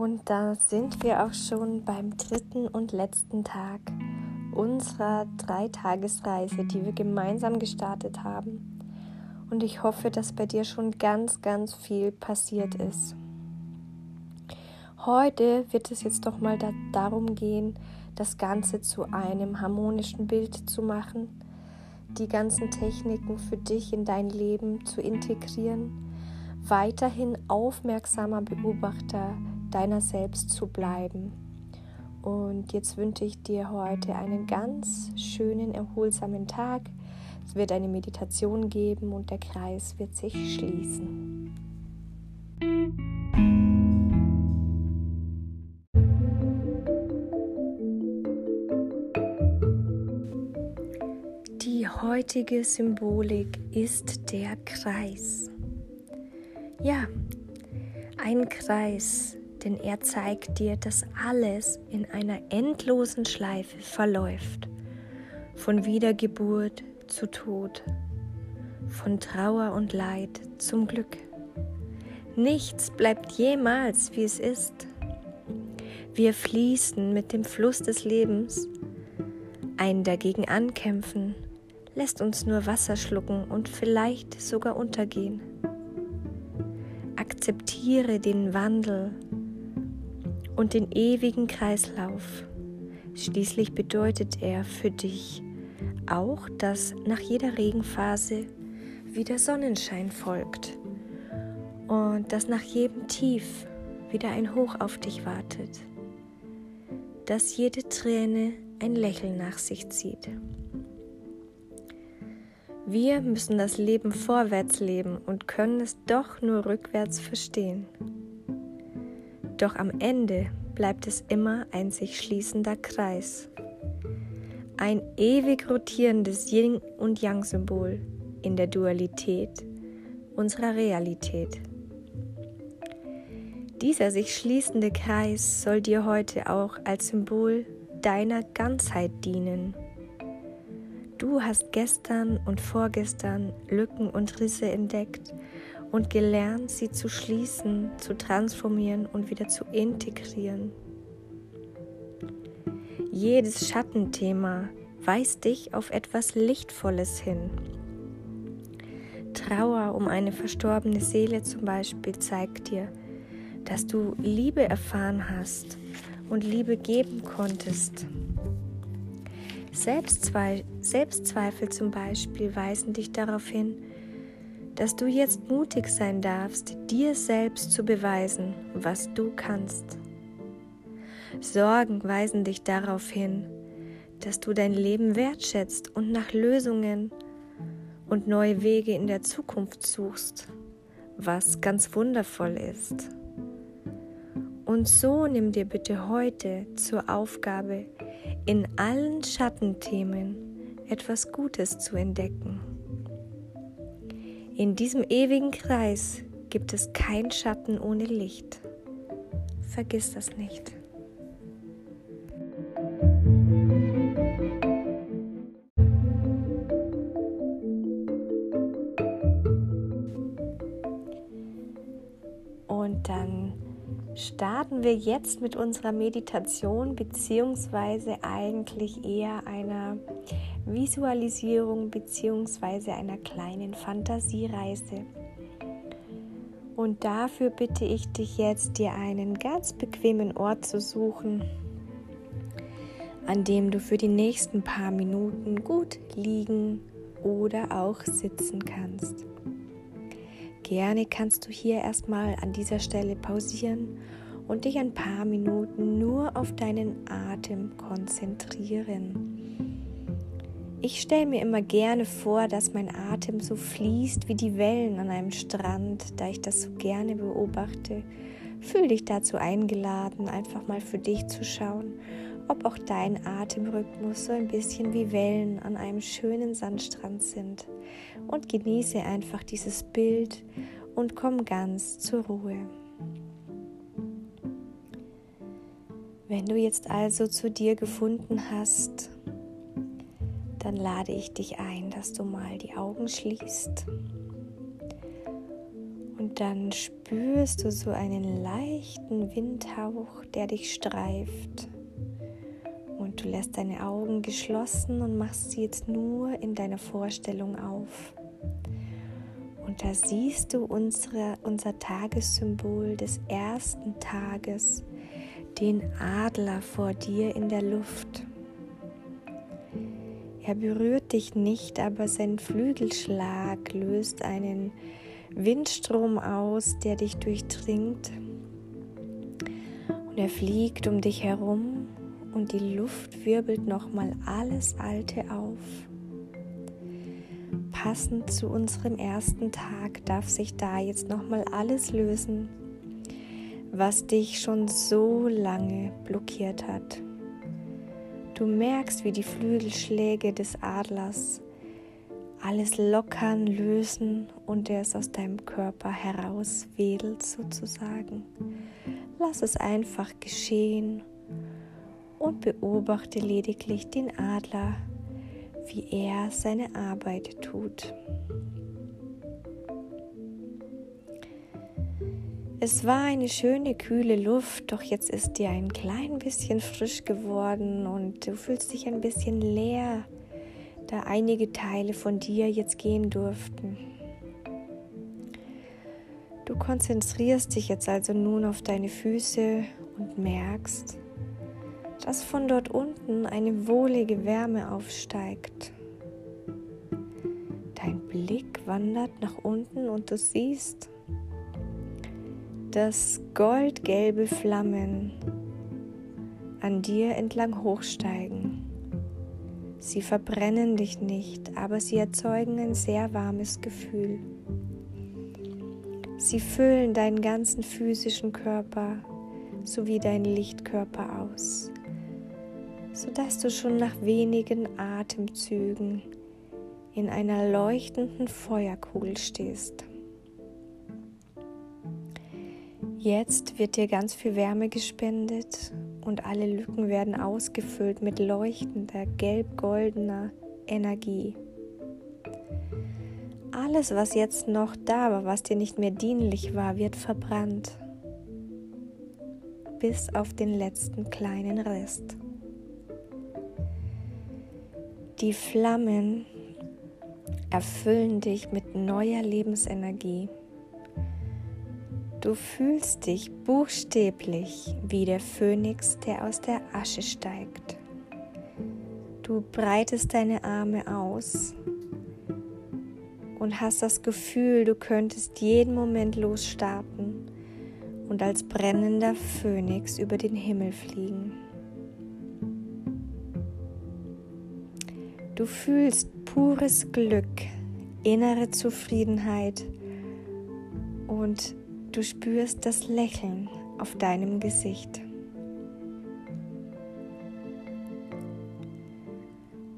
Und da sind wir auch schon beim dritten und letzten Tag unserer Dreitagesreise, die wir gemeinsam gestartet haben. Und ich hoffe, dass bei dir schon ganz, ganz viel passiert ist. Heute wird es jetzt doch mal da darum gehen, das Ganze zu einem harmonischen Bild zu machen, die ganzen Techniken für dich in dein Leben zu integrieren, weiterhin aufmerksamer Beobachter deiner selbst zu bleiben. Und jetzt wünsche ich dir heute einen ganz schönen, erholsamen Tag. Es wird eine Meditation geben und der Kreis wird sich schließen. Die heutige Symbolik ist der Kreis. Ja, ein Kreis, denn er zeigt dir, dass alles in einer endlosen Schleife verläuft, von Wiedergeburt zu Tod, von Trauer und Leid zum Glück. Nichts bleibt jemals, wie es ist. Wir fließen mit dem Fluss des Lebens. Ein dagegen ankämpfen lässt uns nur Wasser schlucken und vielleicht sogar untergehen. Akzeptiere den Wandel und den ewigen Kreislauf. Schließlich bedeutet er für dich auch, dass nach jeder Regenphase wieder Sonnenschein folgt und dass nach jedem Tief wieder ein Hoch auf dich wartet, dass jede Träne ein Lächeln nach sich zieht. Wir müssen das Leben vorwärts leben und können es doch nur rückwärts verstehen. Doch am Ende bleibt es immer ein sich schließender Kreis. Ein ewig rotierendes Yin- und Yang-Symbol in der Dualität unserer Realität. Dieser sich schließende Kreis soll dir heute auch als Symbol deiner Ganzheit dienen. Du hast gestern und vorgestern Lücken und Risse entdeckt und gelernt, sie zu schließen, zu transformieren und wieder zu integrieren. Jedes Schattenthema weist dich auf etwas Lichtvolles hin. Trauer um eine verstorbene Seele zum Beispiel zeigt dir, dass du Liebe erfahren hast und Liebe geben konntest. Selbstzweifel zum Beispiel weisen dich darauf hin, dass du jetzt mutig sein darfst, dir selbst zu beweisen, was du kannst. Sorgen weisen dich darauf hin, dass du dein Leben wertschätzt und nach Lösungen und neue Wege in der Zukunft suchst, was ganz wundervoll ist. Und so nimm dir bitte heute zur Aufgabe, in allen Schattenthemen etwas Gutes zu entdecken. In diesem ewigen Kreis gibt es kein Schatten ohne Licht. Vergiss das nicht. Und dann starten wir jetzt mit unserer Meditation beziehungsweise eigentlich eher einer Visualisierung bzw. einer kleinen Fantasiereise. Und dafür bitte ich dich jetzt, dir einen ganz bequemen Ort zu suchen, an dem du für die nächsten paar Minuten gut liegen oder auch sitzen kannst. Gerne kannst du hier erstmal an dieser Stelle pausieren und dich ein paar Minuten nur auf deinen Atem konzentrieren. Ich stelle mir immer gerne vor, dass mein Atem so fließt wie die Wellen an einem Strand, da ich das so gerne beobachte. Fühl dich dazu eingeladen, einfach mal für dich zu schauen, ob auch dein Atemrhythmus so ein bisschen wie Wellen an einem schönen Sandstrand sind. Und genieße einfach dieses Bild und komm ganz zur Ruhe. Wenn du jetzt also zu dir gefunden hast, dann lade ich dich ein, dass du mal die Augen schließt Und dann spürst du so einen leichten Windhauch, der dich streift. Und du lässt deine Augen geschlossen und machst sie jetzt nur in deiner Vorstellung auf. Und da siehst du unsere, unser Tagessymbol des ersten Tages, den Adler vor dir in der Luft. Er berührt dich nicht, aber sein Flügelschlag löst einen Windstrom aus, der dich durchdringt. Und er fliegt um dich herum und die Luft wirbelt nochmal alles Alte auf. Passend zu unserem ersten Tag darf sich da jetzt nochmal alles lösen, was dich schon so lange blockiert hat. Du merkst, wie die Flügelschläge des Adlers alles lockern, lösen und er es aus deinem Körper herauswedelt sozusagen. Lass es einfach geschehen und beobachte lediglich den Adler, wie er seine Arbeit tut. Es war eine schöne, kühle Luft, doch jetzt ist dir ein klein bisschen frisch geworden und du fühlst dich ein bisschen leer, da einige Teile von dir jetzt gehen durften. Du konzentrierst dich jetzt also nun auf deine Füße und merkst, dass von dort unten eine wohlige Wärme aufsteigt. Dein Blick wandert nach unten und du siehst, dass goldgelbe Flammen an dir entlang hochsteigen. Sie verbrennen dich nicht, aber sie erzeugen ein sehr warmes Gefühl. Sie füllen deinen ganzen physischen Körper sowie deinen Lichtkörper aus sodass du schon nach wenigen Atemzügen in einer leuchtenden Feuerkugel stehst. Jetzt wird dir ganz viel Wärme gespendet und alle Lücken werden ausgefüllt mit leuchtender, gelb-goldener Energie. Alles, was jetzt noch da war, was dir nicht mehr dienlich war, wird verbrannt, bis auf den letzten kleinen Rest. Die Flammen erfüllen dich mit neuer Lebensenergie. Du fühlst dich buchstäblich wie der Phönix, der aus der Asche steigt. Du breitest deine Arme aus und hast das Gefühl, du könntest jeden Moment losstarten und als brennender Phönix über den Himmel fliegen. Du fühlst pures Glück, innere Zufriedenheit und du spürst das Lächeln auf deinem Gesicht.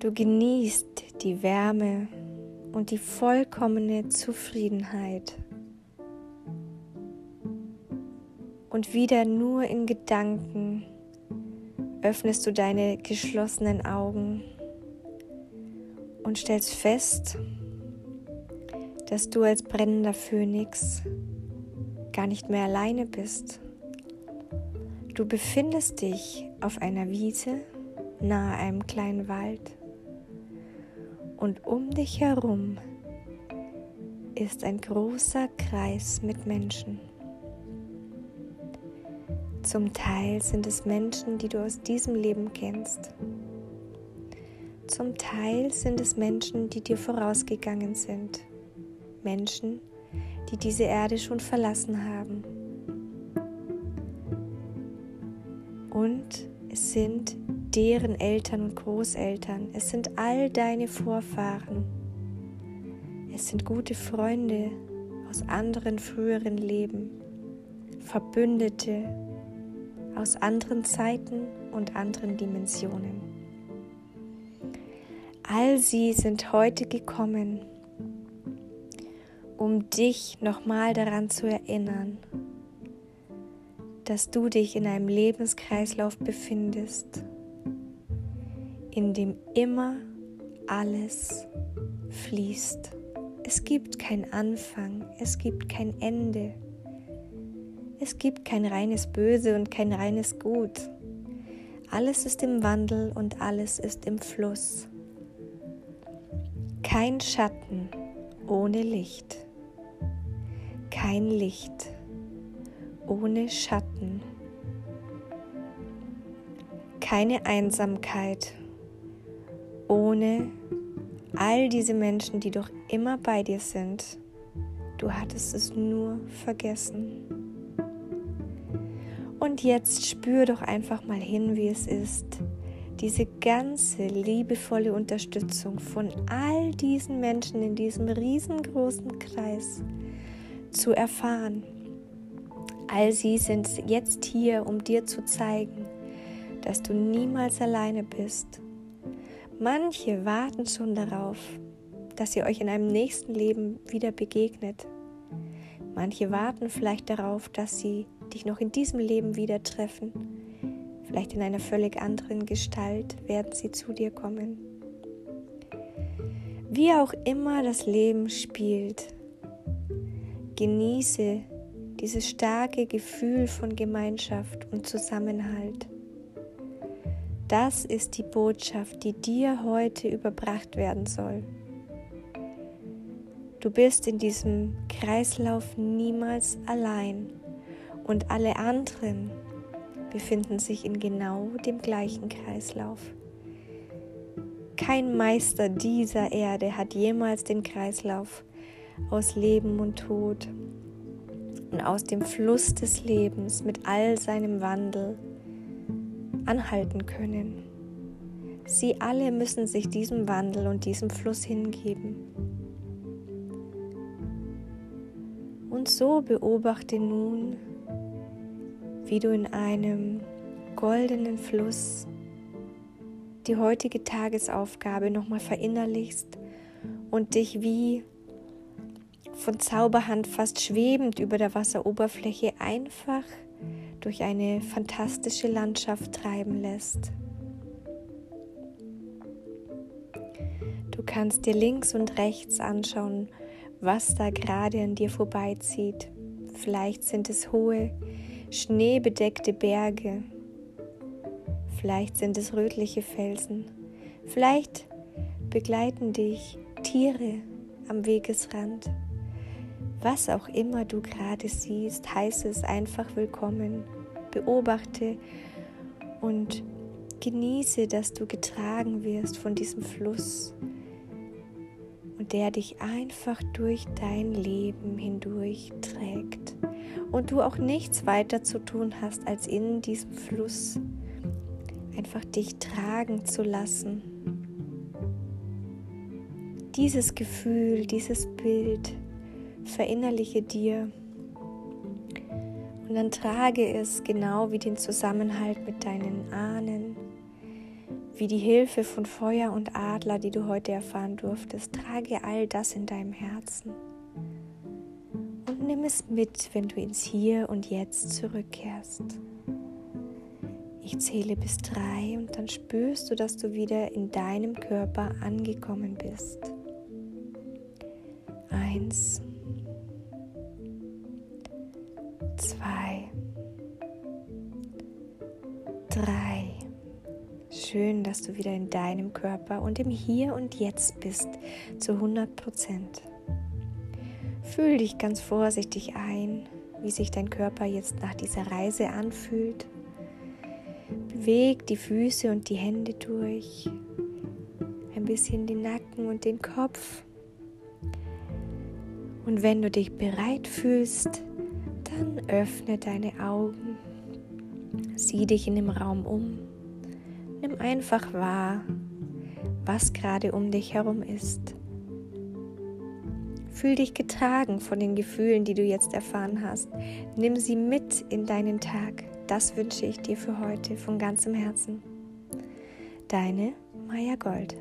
Du genießt die Wärme und die vollkommene Zufriedenheit. Und wieder nur in Gedanken öffnest du deine geschlossenen Augen und stellst fest, dass du als brennender Phönix gar nicht mehr alleine bist. Du befindest dich auf einer Wiese nahe einem kleinen Wald und um dich herum ist ein großer Kreis mit Menschen. Zum Teil sind es Menschen, die du aus diesem Leben kennst. Zum Teil sind es Menschen, die dir vorausgegangen sind. Menschen, die diese Erde schon verlassen haben. Und es sind deren Eltern und Großeltern. Es sind all deine Vorfahren. Es sind gute Freunde aus anderen früheren Leben, Verbündete aus anderen Zeiten und anderen Dimensionen. All sie sind heute gekommen, um dich nochmal daran zu erinnern, dass du dich in einem Lebenskreislauf befindest, in dem immer alles fließt Es gibt kein Anfang, es gibt kein Ende. Es gibt kein reines Böse und kein reines Gut. Alles ist im Wandel und alles ist im Fluss. Kein Schatten ohne Licht. Kein Licht ohne Schatten. Keine Einsamkeit ohne all diese Menschen, die doch immer bei dir sind. Du hattest es nur vergessen. Und jetzt spür doch einfach mal hin, wie es ist, diese ganze liebevolle Unterstützung von all diesen Menschen in diesem riesengroßen Kreis zu erfahren. All sie sind jetzt hier, um dir zu zeigen, dass du niemals alleine bist Manche warten schon darauf, dass ihr euch in einem nächsten Leben wieder begegnet. Manche warten vielleicht darauf, dass sie dich noch in diesem Leben wieder treffen. Vielleicht in einer völlig anderen Gestalt werden sie zu dir kommen. Wie auch immer das Leben spielt, genieße dieses starke Gefühl von Gemeinschaft und Zusammenhalt. Das ist die Botschaft, die dir heute überbracht werden soll. Du bist in diesem Kreislauf niemals allein und alle anderen befinden sich in genau dem gleichen Kreislauf. Kein Meister dieser Erde hat jemals den Kreislauf aus Leben und Tod und aus dem Fluss des Lebens mit all seinem Wandel anhalten können. Sie alle müssen sich diesem Wandel und diesem Fluss hingeben. Und so beobachte nun, wie du in einem goldenen Fluss die heutige Tagesaufgabe nochmal verinnerlichst und dich wie von Zauberhand fast schwebend über der Wasseroberfläche einfach durch eine fantastische Landschaft treiben lässt. Du kannst dir links und rechts anschauen, was da gerade an dir vorbeizieht. Vielleicht sind es hohe, schneebedeckte Berge. Vielleicht sind es rötliche Felsen. Vielleicht begleiten dich Tiere am Wegesrand. Was auch immer du gerade siehst, heiße es einfach willkommen. Beobachte und genieße, dass du getragen wirst von diesem Fluss und der dich einfach durch dein Leben hindurch trägt und du auch nichts weiter zu tun hast, als in diesem Fluss einfach dich tragen zu lassen. Dieses Gefühl, dieses Bild verinnerliche dir und dann trage es genau wie den Zusammenhalt mit deinen Ahnen, wie die Hilfe von Feuer und Adler, die du heute erfahren durftest. Trage all das in deinem Herzen und nimm es mit, wenn du ins Hier und Jetzt zurückkehrst. Ich zähle bis drei und dann spürst du, dass du wieder in deinem Körper angekommen bist. Eins. Zwei, drei. Schön, dass du wieder in deinem Körper und im Hier und Jetzt bist zu 100 Prozent. Fühl dich ganz vorsichtig ein, wie sich dein Körper jetzt nach dieser Reise anfühlt. Beweg die Füße und die Hände durch, ein bisschen den Nacken und den Kopf. Und wenn du dich bereit fühlst, dann öffne deine Augen, sieh dich in dem Raum um, nimm einfach wahr, was gerade um dich herum ist. Fühl dich getragen von den Gefühlen, die du jetzt erfahren hast. Nimm sie mit in deinen Tag. Das wünsche ich dir für heute von ganzem Herzen. Deine Maya Gold.